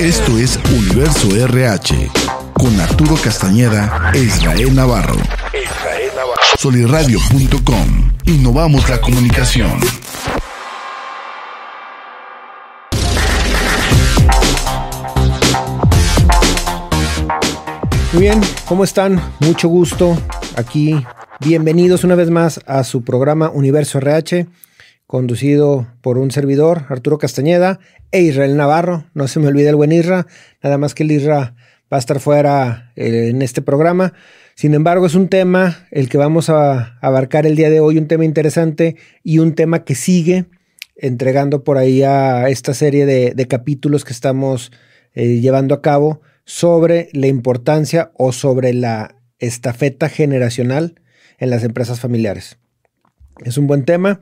Esto es Universo RH con Arturo Castañeda e Israel Navarro. Soliradio.com. Innovamos la comunicación. Muy bien, ¿cómo están? Mucho gusto aquí. Bienvenidos una vez más a su programa Universo RH, conducido por un servidor, Arturo Castañeda, e Israel Navarro. No se me olvide el buen Isra, nada más que el Isra va a estar fuera eh, en este programa. Sin embargo, es un tema el que vamos a abarcar el día de hoy, un tema interesante y un tema que sigue entregando por ahí a esta serie de, capítulos que estamos eh, llevando a cabo sobre la importancia o sobre la estafeta generacional en las empresas familiares. Es un buen tema.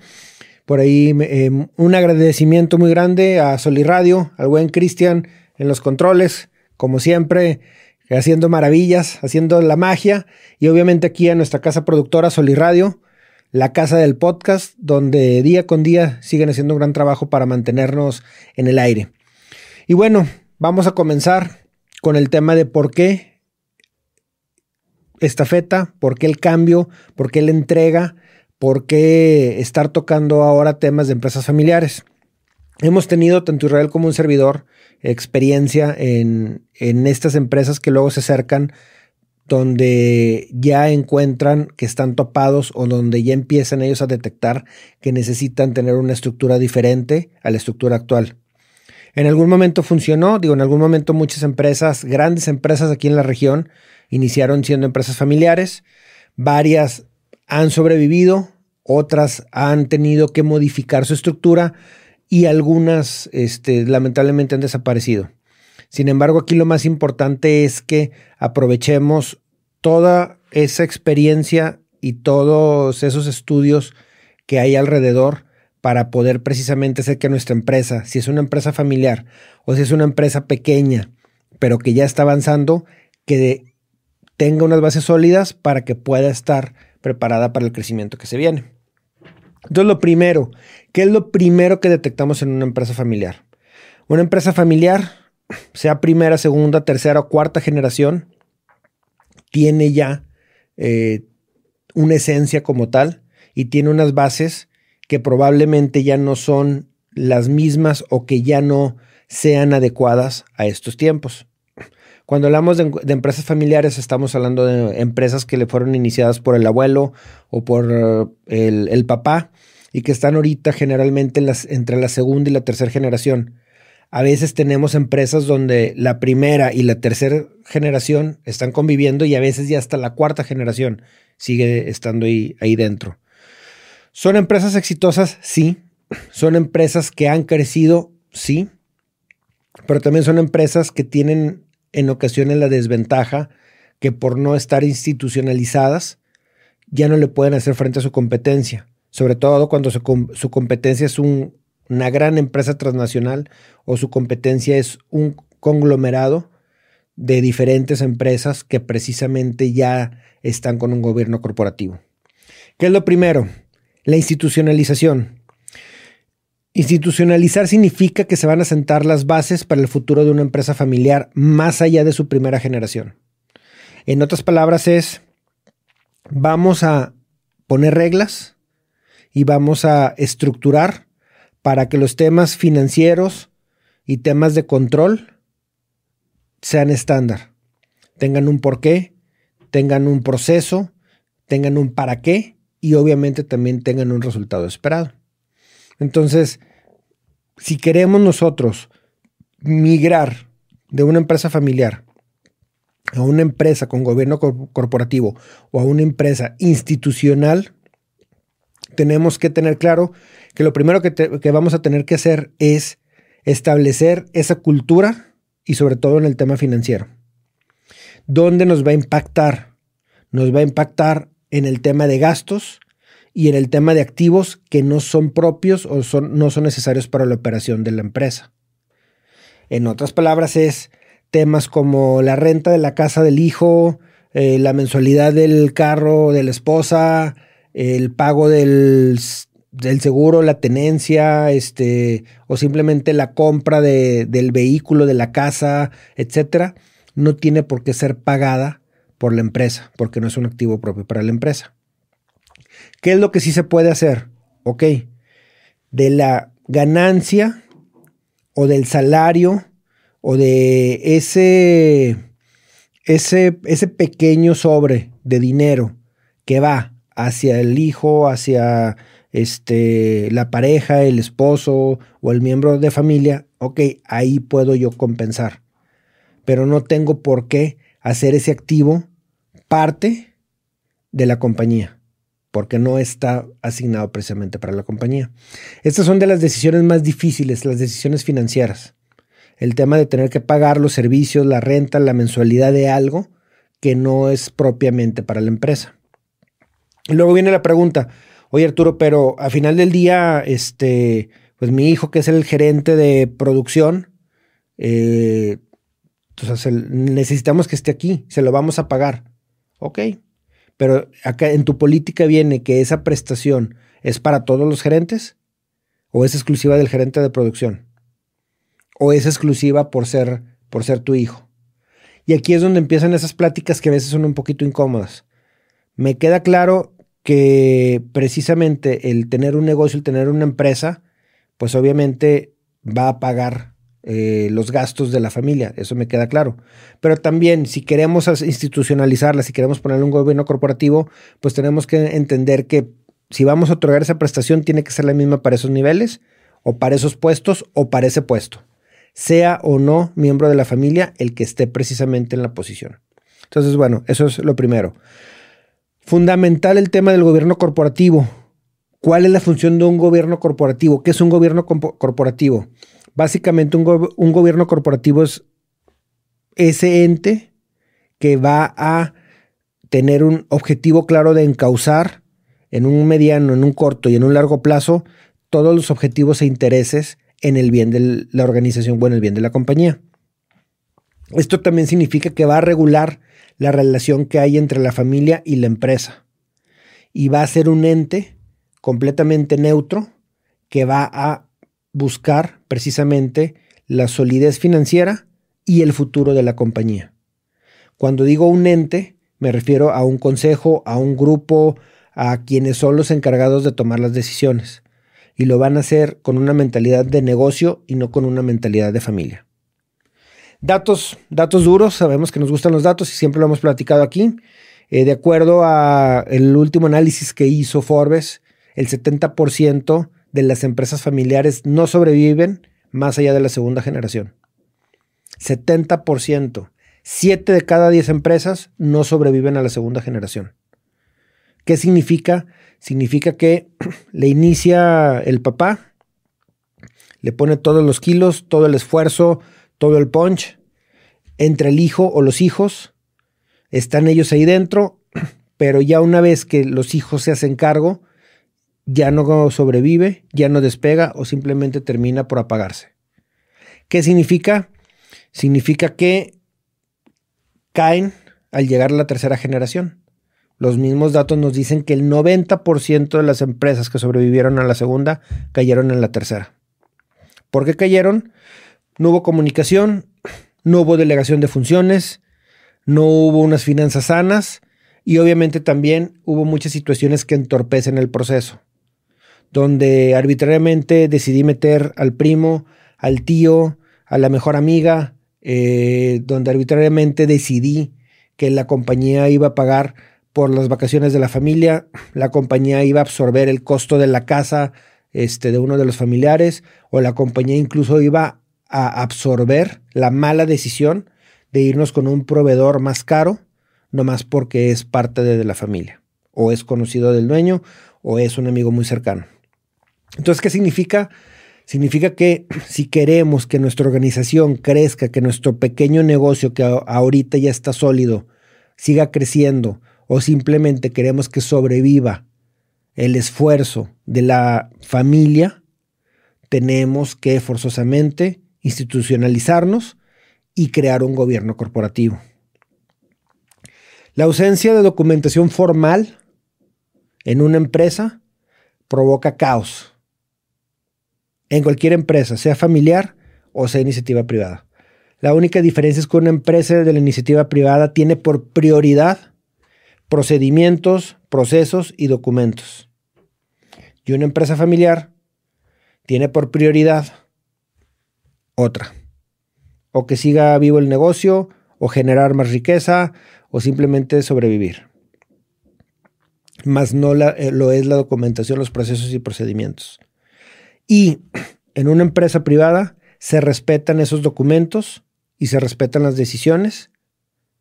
Por ahí em, un agradecimiento muy grande a Soliradio, al buen Cristian en los controles, como siempre, haciendo maravillas, haciendo la magia. Y obviamente aquí a nuestra casa productora Soliradio, la casa del podcast, donde día con día siguen haciendo un gran trabajo para mantenernos en el aire. Y bueno, vamos a comenzar con el tema de por qué esta feta, por qué el cambio, por qué la entrega, por qué estar tocando ahora temas de empresas familiares. Hemos tenido, tanto Israel como un servidor, experiencia en, en estas empresas que luego se acercan donde ya encuentran que están topados o donde ya empiezan ellos a detectar que necesitan tener una estructura diferente a la estructura actual. En algún momento funcionó, digo, en algún momento muchas empresas, grandes empresas aquí en la región, iniciaron siendo empresas familiares, varias han sobrevivido, otras han tenido que modificar su estructura y algunas este, lamentablemente han desaparecido. Sin embargo, aquí lo más importante es que aprovechemos toda esa experiencia y todos esos estudios que hay alrededor para poder precisamente hacer que nuestra empresa, si es una empresa familiar o si es una empresa pequeña, pero que ya está avanzando, que tenga unas bases sólidas para que pueda estar preparada para el crecimiento que se viene. Entonces, lo primero, ¿qué es lo primero que detectamos en una empresa familiar? Una empresa familiar, sea primera, segunda, tercera o cuarta generación, tiene ya eh, una esencia como tal y tiene unas bases que probablemente ya no son las mismas o que ya no sean adecuadas a estos tiempos. Cuando hablamos de, empresas familiares, estamos hablando de empresas que le fueron iniciadas por el abuelo o por eh, el, papá y que están ahorita generalmente entre la segunda y la tercera generación. A veces tenemos empresas donde la primera y la tercera generación están conviviendo y a veces ya hasta la cuarta generación sigue estando ahí, ahí dentro. ¿Son empresas exitosas? Sí. ¿Son empresas que han crecido? Sí. Pero también son empresas que tienen en ocasiones la desventaja que por no estar institucionalizadas ya no le pueden hacer frente a su competencia, sobre todo cuando su, competencia es una gran empresa transnacional o su competencia es un conglomerado de diferentes empresas que precisamente ya están con un gobierno corporativo. ¿Qué es lo primero? La institucionalización. Institucionalizar significa que se van a sentar las bases para el futuro de una empresa familiar más allá de su primera generación. En otras palabras es, vamos a poner reglas y vamos a estructurar para que los temas financieros y temas de control sean estándar, tengan un porqué, tengan un proceso, tengan un para qué y obviamente también tengan un resultado esperado. Entonces, si queremos nosotros migrar de una empresa familiar a una empresa con gobierno corporativo o a una empresa institucional, tenemos que tener claro que lo primero que, vamos a tener que hacer es establecer esa cultura y sobre todo en el tema financiero. ¿Dónde nos va a impactar? Nos va a impactar en el tema de gastos y en el tema de activos que no son propios o son, no son necesarios para la operación de la empresa. En otras palabras, es temas como la renta de la casa del hijo, eh, la mensualidad del carro de la esposa, el pago del, el seguro, la tenencia, este, o simplemente la compra de, del vehículo, de la casa, etcétera, no tiene por qué ser pagada por la empresa, porque no es un activo propio para la empresa. ¿Qué es lo que sí se puede hacer? Ok, de la ganancia o del salario o de ese, ese, ese pequeño sobre de dinero que va hacia el hijo, hacia este, la pareja, el esposo o el miembro de familia, ok, ahí puedo yo compensar. Pero no tengo por qué hacer ese activo parte de la compañía, porque no está asignado precisamente para la compañía. Estas son de las decisiones más difíciles, las decisiones financieras. El tema de tener que pagar los servicios, la renta, la mensualidad de algo que no es propiamente para la empresa. Y luego viene la pregunta, oye Arturo, pero a final del día, este, pues mi hijo que es el gerente de producción, eh, entonces necesitamos que esté aquí, se lo vamos a pagar. Ok, pero acá en tu política viene que esa prestación es para todos los gerentes o es exclusiva del gerente de producción o es exclusiva por ser por ser tu hijo. Y aquí es donde empiezan esas pláticas que a veces son un poquito incómodas. Me queda claro que precisamente el tener un negocio, el tener una empresa, pues obviamente va a pagar eh, los gastos de la familia, eso me queda claro. Pero también si queremos institucionalizarla, si queremos ponerle un gobierno corporativo, pues tenemos que entender que si vamos a otorgar esa prestación, tiene que ser la misma para esos niveles, o para esos puestos, o para ese puesto, sea o no miembro de la familia el que esté precisamente en la posición. Entonces, bueno, eso es lo primero. Fundamental el tema del gobierno corporativo. ¿Cuál es la función de un gobierno corporativo? ¿Qué es un gobierno corporativo? Básicamente un, gobierno corporativo es ese ente que va a tener un objetivo claro de encauzar en un mediano, en un corto y en un largo plazo todos los objetivos e intereses en el bien de la organización o en el bien de la compañía. Esto también significa que va a regular la relación que hay entre la familia y la empresa. Y va a ser un ente completamente neutro que va a buscar precisamente la solidez financiera y el futuro de la compañía. Cuando digo un ente, me refiero a un consejo, a un grupo, a quienes son los encargados de tomar las decisiones. Y lo van a hacer con una mentalidad de negocio y no con una mentalidad de familia. Datos, datos duros, sabemos que nos gustan los datos y siempre lo hemos platicado aquí. Eh, de acuerdo al último análisis que hizo Forbes, el 70% de las empresas familiares no sobreviven más allá de la segunda generación. 70%. 7 de cada 10 empresas no sobreviven a la segunda generación. ¿Qué significa? Significa que le inicia el papá, le pone todos los kilos, todo el esfuerzo, todo el punch entre el hijo o los hijos. Están ellos ahí dentro, pero ya una vez que los hijos se hacen cargo, ya no sobrevive, ya no despega o simplemente termina por apagarse. ¿Qué significa? Significa que caen al llegar a la tercera generación. Los mismos datos nos dicen que el 90% de las empresas que sobrevivieron a la segunda cayeron en la tercera. ¿Por qué cayeron? No hubo comunicación, no hubo delegación de funciones, no hubo unas finanzas sanas y obviamente también hubo muchas situaciones que entorpecen el proceso, donde arbitrariamente decidí meter al primo, al tío, a la mejor amiga, eh, donde arbitrariamente decidí que la compañía iba a pagar por las vacaciones de la familia, la compañía iba a absorber el costo de la casa este, de uno de los familiares, o la compañía incluso iba a absorber la mala decisión de irnos con un proveedor más caro, nomás porque es parte de la familia, o es conocido del dueño, o es un amigo muy cercano. Entonces, ¿qué significa? Significa que si queremos que nuestra organización crezca, que nuestro pequeño negocio que ahorita ya está sólido, siga creciendo, o simplemente queremos que sobreviva el esfuerzo de la familia, tenemos que forzosamente institucionalizarnos y crear un gobierno corporativo. La ausencia de documentación formal en una empresa provoca caos en cualquier empresa, sea familiar o sea iniciativa privada. La única diferencia es que una empresa de la iniciativa privada tiene por prioridad procedimientos, procesos y documentos. Y una empresa familiar tiene por prioridad otra. O que siga vivo el negocio, o generar más riqueza, o simplemente sobrevivir. Más no eh, lo es la documentación, los procesos y procedimientos. Y en una empresa privada se respetan esos documentos y se respetan las decisiones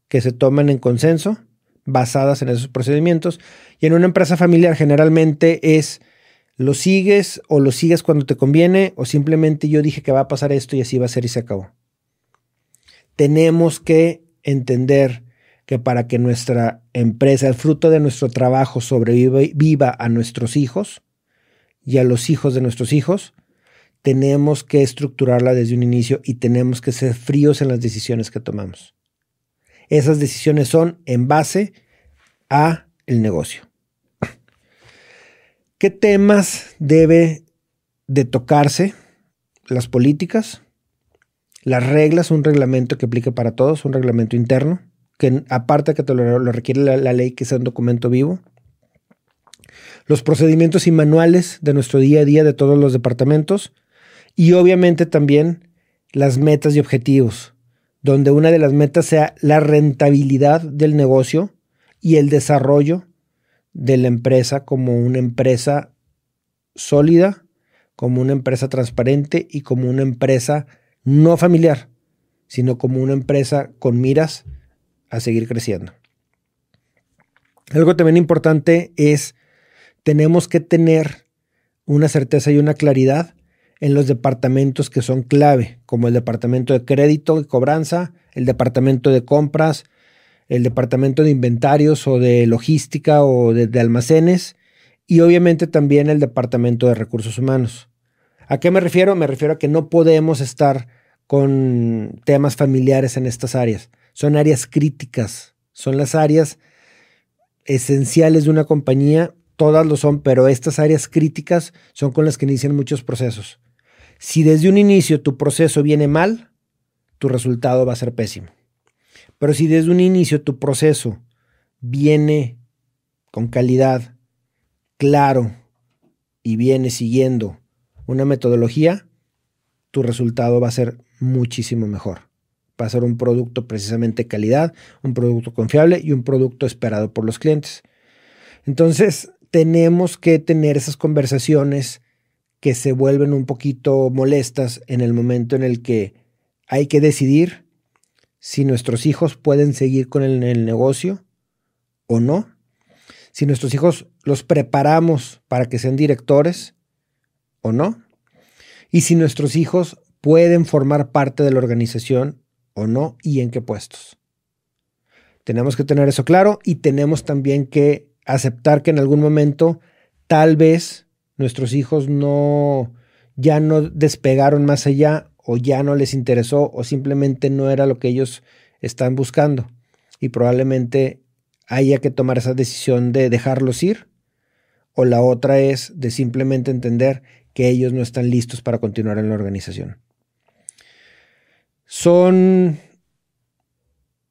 que se toman en consenso basadas en esos procedimientos. Y en una empresa familiar generalmente es lo sigues o lo sigues cuando te conviene o simplemente yo dije que va a pasar esto y así va a ser y se acabó. Tenemos que entender que para que nuestra empresa, el fruto de nuestro trabajo sobreviva viva a nuestros hijos y a los hijos de nuestros hijos, tenemos que estructurarla desde un inicio y tenemos que ser fríos en las decisiones que tomamos. Esas decisiones son en base a el negocio. ¿Qué temas debe de tocarse? Las políticas, las reglas, un reglamento que aplique para todos, un reglamento interno, que aparte que lo, requiere la ley, que sea un documento vivo. Los procedimientos y manuales de nuestro día a día de todos los departamentos. Y obviamente también las metas y objetivos donde una de las metas sea la rentabilidad del negocio y el desarrollo de la empresa como una empresa sólida, como una empresa transparente y como una empresa no familiar, sino como una empresa con miras a seguir creciendo. Algo también importante es, tenemos que tener una certeza y una claridad en los departamentos que son clave, como el departamento de crédito y cobranza, el departamento de compras, el departamento de inventarios o de logística o de, almacenes y obviamente también el departamento de recursos humanos. ¿A qué me refiero? Me refiero a que no podemos estar con temas familiares en estas áreas. Son áreas críticas, son las áreas esenciales de una compañía, todas lo son, pero estas áreas críticas son con las que inician muchos procesos. Si desde un inicio tu proceso viene mal, tu resultado va a ser pésimo. Pero si desde un inicio tu proceso viene con calidad, claro, y viene siguiendo una metodología, tu resultado va a ser muchísimo mejor. Va a ser un producto precisamente calidad, un producto confiable y un producto esperado por los clientes. Entonces, tenemos que tener esas conversaciones que se vuelven un poquito molestas en el momento en el que hay que decidir si nuestros hijos pueden seguir con el, el negocio o no. Si nuestros hijos los preparamos para que sean directores o no. Y si nuestros hijos pueden formar parte de la organización o no y en qué puestos. Tenemos que tener eso claro y tenemos también que aceptar que en algún momento tal vez nuestros hijos no ya no despegaron más allá o ya no les interesó o simplemente no era lo que ellos están buscando y probablemente haya que tomar esa decisión de dejarlos ir o la otra es de simplemente entender que ellos no están listos para continuar en la organización. Son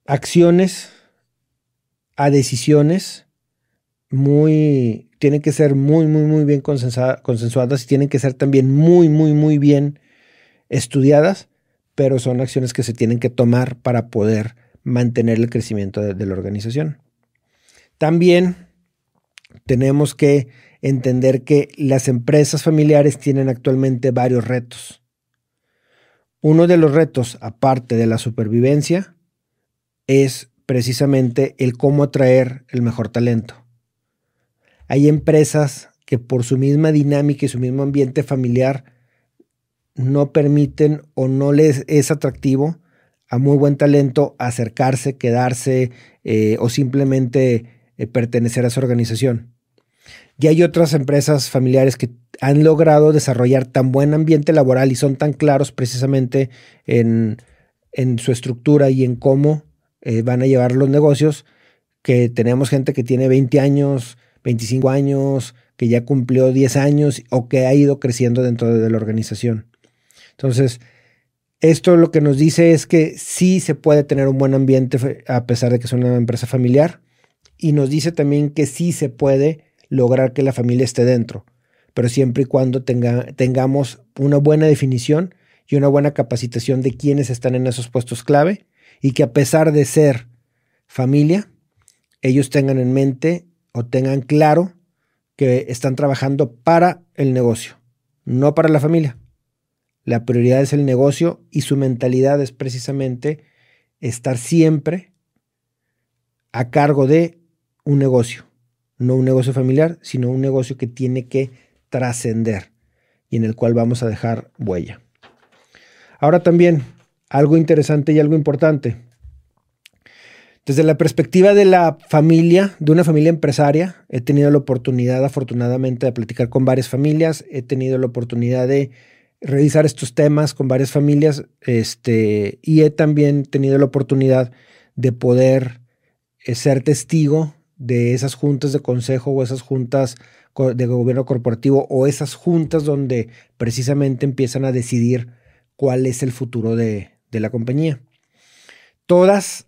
acciones a decisiones muy tienen que ser muy, muy, muy bien consensuadas y tienen que ser también muy, muy, muy bien estudiadas, pero son acciones que se tienen que tomar para poder mantener el crecimiento de, la organización. También tenemos que entender que las empresas familiares tienen actualmente varios retos. Uno de los retos, aparte de la supervivencia, es precisamente el cómo atraer el mejor talento. Hay empresas que por su misma dinámica y su mismo ambiente familiar no permiten o no les es atractivo a muy buen talento acercarse, quedarse eh, o simplemente eh, pertenecer a su organización. Y hay otras empresas familiares que han logrado desarrollar tan buen ambiente laboral y son tan claros precisamente en, su estructura y en cómo eh, van a llevar los negocios, que tenemos gente que tiene 20 años, 25 años, que ya cumplió 10 años o que ha ido creciendo dentro de la organización. Entonces, esto lo que nos dice es que sí se puede tener un buen ambiente a pesar de que es una empresa familiar y nos dice también que sí se puede lograr que la familia esté dentro, pero siempre y cuando tenga, tengamos una buena definición y una buena capacitación de quienes están en esos puestos clave y que a pesar de ser familia, ellos tengan en mente o tengan claro que están trabajando para el negocio, no para la familia. La prioridad es el negocio y su mentalidad es precisamente estar siempre a cargo de un negocio, no un negocio familiar, sino un negocio que tiene que trascender y en el cual vamos a dejar huella. Ahora también, algo interesante y algo importante. Desde la perspectiva de la familia, de una familia empresaria, he tenido la oportunidad, afortunadamente, de platicar con varias familias, he tenido la oportunidad de revisar estos temas con varias familias, este, y he también tenido la oportunidad de poder eh, ser testigo de esas juntas de consejo o esas juntas de gobierno corporativo o esas juntas donde precisamente empiezan a decidir cuál es el futuro de, de la compañía. Todas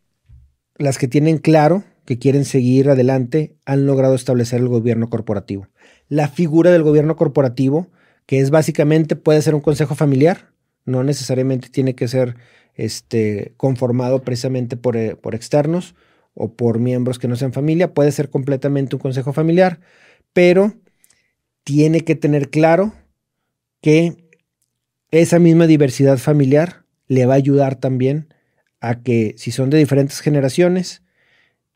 las que tienen claro que quieren seguir adelante han logrado establecer el gobierno corporativo. La figura del gobierno corporativo, que es básicamente puede ser un consejo familiar, no necesariamente tiene que ser este, conformado precisamente por, eh, por externos o por miembros que no sean familia, puede ser completamente un consejo familiar, pero tiene que tener claro que esa misma diversidad familiar le va a ayudar también a que si son de diferentes generaciones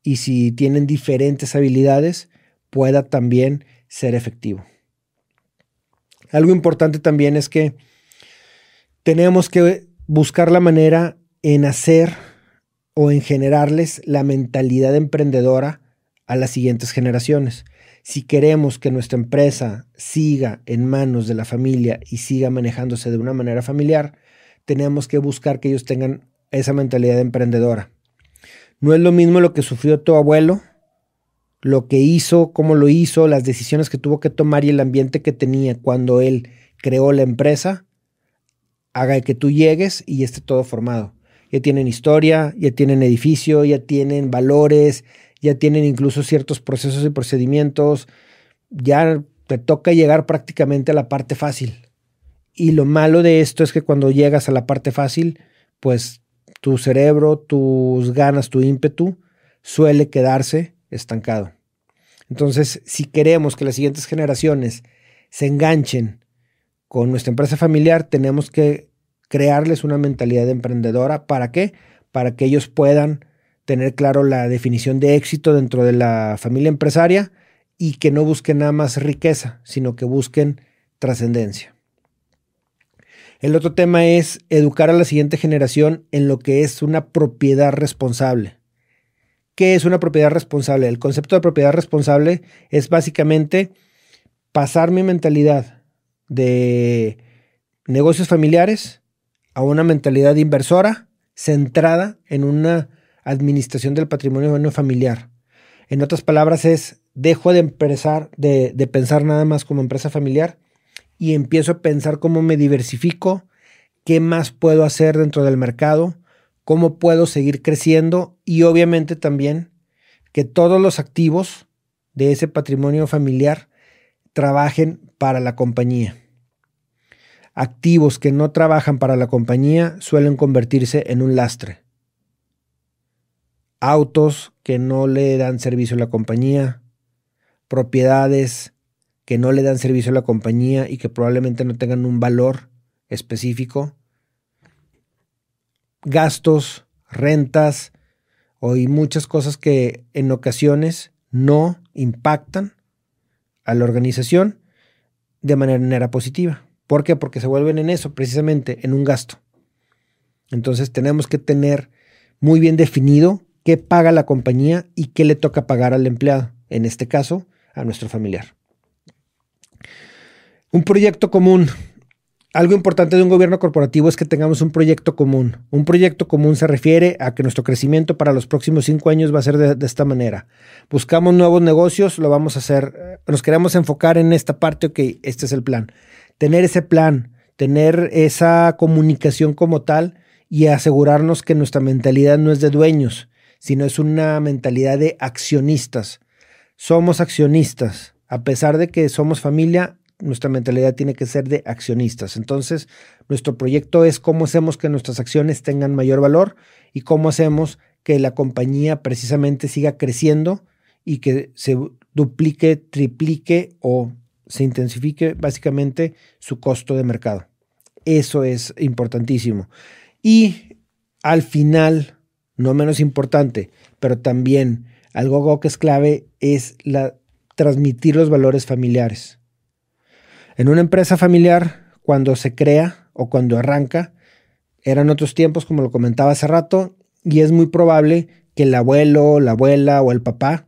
y si tienen diferentes habilidades, pueda también ser efectivo. Algo importante también es que tenemos que buscar la manera en hacer o en generarles la mentalidad emprendedora a las siguientes generaciones. Si queremos que nuestra empresa siga en manos de la familia y siga manejándose de una manera familiar, tenemos que buscar que ellos tengan esa mentalidad emprendedora. No es lo mismo lo que sufrió tu abuelo, lo que hizo, cómo lo hizo, las decisiones que tuvo que tomar y el ambiente que tenía cuando él creó la empresa, haga que tú llegues y esté todo formado. Ya tienen historia, ya tienen edificio, ya tienen valores, ya tienen incluso ciertos procesos y procedimientos. Ya te toca llegar prácticamente a la parte fácil. Y lo malo de esto es que cuando llegas a la parte fácil, pues tu cerebro, tus ganas, tu ímpetu suele quedarse estancado. Entonces, si queremos que las siguientes generaciones se enganchen con nuestra empresa familiar, tenemos que crearles una mentalidad emprendedora. ¿Para qué? Para que ellos puedan tener claro la definición de éxito dentro de la familia empresaria y que no busquen nada más riqueza, sino que busquen trascendencia. El otro tema es educar a la siguiente generación en lo que es una propiedad responsable. ¿Qué es una propiedad responsable? El concepto de propiedad responsable es básicamente pasar mi mentalidad de negocios familiares a una mentalidad inversora centrada en una administración del patrimonio familiar. En otras palabras, es dejo de, empezar, de, de pensar nada más como empresa familiar y empiezo a pensar cómo me diversifico, qué más puedo hacer dentro del mercado, cómo puedo seguir creciendo y obviamente también que todos los activos de ese patrimonio familiar trabajen para la compañía. Activos que no trabajan para la compañía suelen convertirse en un lastre. Autos que no le dan servicio a la compañía, propiedades que no le dan servicio a la compañía y que probablemente no tengan un valor específico, gastos, rentas o y muchas cosas que en ocasiones no impactan a la organización de manera positiva. ¿Por qué? Porque se vuelven en eso, precisamente en un gasto. Entonces tenemos que tener muy bien definido qué paga la compañía y qué le toca pagar al empleado, en este caso, a nuestro familiar. Un proyecto común algo importante de un gobierno corporativo es que tengamos un proyecto común. Un proyecto común se refiere a que nuestro crecimiento para los próximos cinco años va a ser de, esta manera. Buscamos nuevos negocios, lo vamos a hacer. Nos queremos enfocar en esta parte, ok, este es el plan. Tener ese plan, tener esa comunicación como tal y asegurarnos que nuestra mentalidad no es de dueños, sino es una mentalidad de accionistas. Somos accionistas. A pesar de que somos familia, nuestra mentalidad tiene que ser de accionistas. Entonces, nuestro proyecto es cómo hacemos que nuestras acciones tengan mayor valor y cómo hacemos que la compañía precisamente siga creciendo y que se duplique, triplique o se intensifique básicamente su costo de mercado. Eso es importantísimo. Y al final, no menos importante, pero también algo que es clave es la, transmitir los valores familiares. En una empresa familiar, cuando se crea o cuando arranca, eran otros tiempos, como lo comentaba hace rato, y es muy probable que el abuelo, la abuela o el papá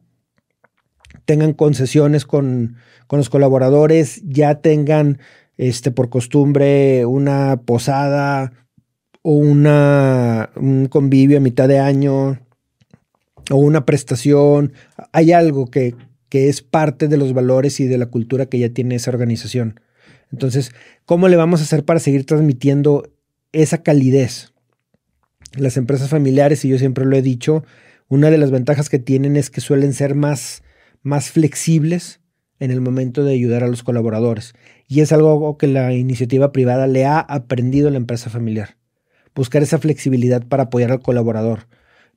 tengan concesiones con, los colaboradores, ya tengan este, por costumbre una posada o una, un convivio a mitad de año o una prestación. Hay algo que, que es parte de los valores y de la cultura que ya tiene esa organización. Entonces, ¿cómo le vamos a hacer para seguir transmitiendo esa calidez? Las empresas familiares, y yo siempre lo he dicho, una de las ventajas que tienen es que suelen ser más, más flexibles en el momento de ayudar a los colaboradores. Y es algo que la iniciativa privada le ha aprendido a la empresa familiar. Buscar esa flexibilidad para apoyar al colaborador.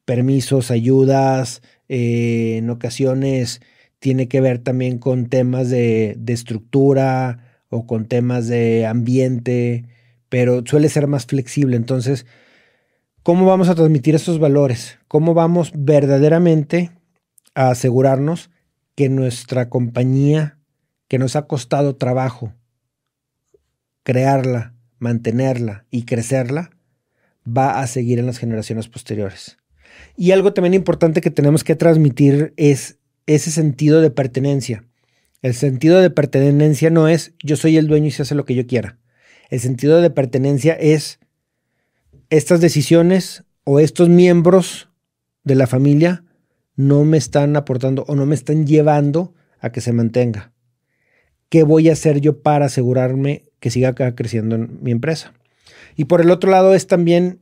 Permisos, ayudas, eh, en ocasiones tiene que ver también con temas de, estructura o con temas de ambiente, pero suele ser más flexible. Entonces, ¿cómo vamos a transmitir esos valores? ¿Cómo vamos verdaderamente a asegurarnos que nuestra compañía, que nos ha costado trabajo crearla, mantenerla y crecerla, va a seguir en las generaciones posteriores? Y algo también importante que tenemos que transmitir es ese sentido de pertenencia. El sentido de pertenencia no es yo soy el dueño y se hace lo que yo quiera. El sentido de pertenencia es estas decisiones o estos miembros de la familia no me están aportando o no me están llevando a que se mantenga. ¿Qué voy a hacer yo para asegurarme que siga creciendo en mi empresa? Y por el otro lado es también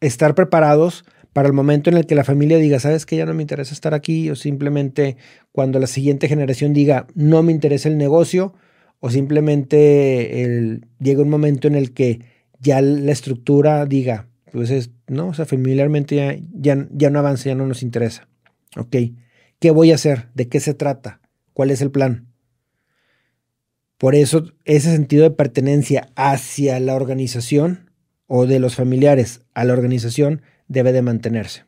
estar preparados para el momento en el que la familia diga, sabes que ya no me interesa estar aquí, o simplemente cuando la siguiente generación diga, no me interesa el negocio, o simplemente llega un momento en el que ya la estructura diga, pues es, no, o sea, familiarmente ya, ya, ya no avanza, ya no nos interesa. Ok, ¿qué voy a hacer? ¿De qué se trata? ¿Cuál es el plan? Por eso ese sentido de pertenencia hacia la organización o de los familiares a la organización debe de mantenerse.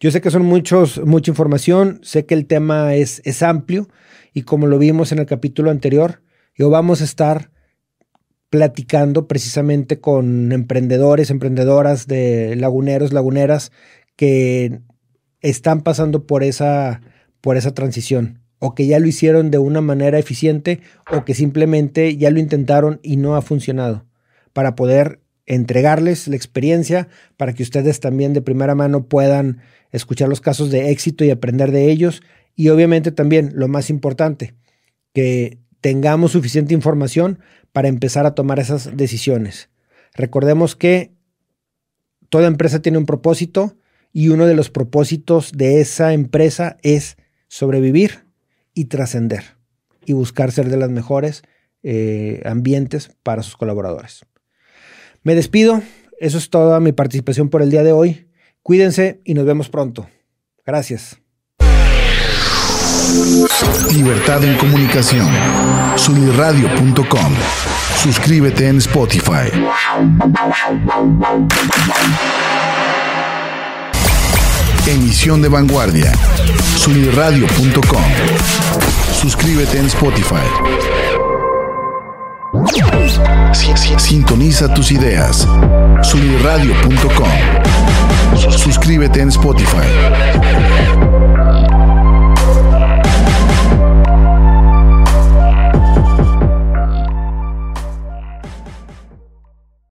Yo sé que son muchos, mucha información, sé que el tema es, es amplio y como lo vimos en el capítulo anterior, yo vamos a estar platicando precisamente con emprendedores, emprendedoras de laguneros, laguneras que están pasando por esa, por esa transición o que ya lo hicieron de una manera eficiente o que simplemente ya lo intentaron y no ha funcionado para poder entregarles la experiencia para que ustedes también de primera mano puedan escuchar los casos de éxito y aprender de ellos. Y obviamente también, lo más importante, que tengamos suficiente información para empezar a tomar esas decisiones. Recordemos que toda empresa tiene un propósito y uno de los propósitos de esa empresa es sobrevivir y trascender y buscar ser de las mejores eh, ambientes para sus colaboradores. Me despido. Eso es toda mi participación por el día de hoy. Cuídense y nos vemos pronto. Gracias. Libertad en comunicación. Sunirradio.com. Suscríbete en Spotify. Emisión de vanguardia. Sunirradio.com. Suscríbete en Spotify. Sintoniza tus ideas. Suniradio.com. Suscríbete en Spotify.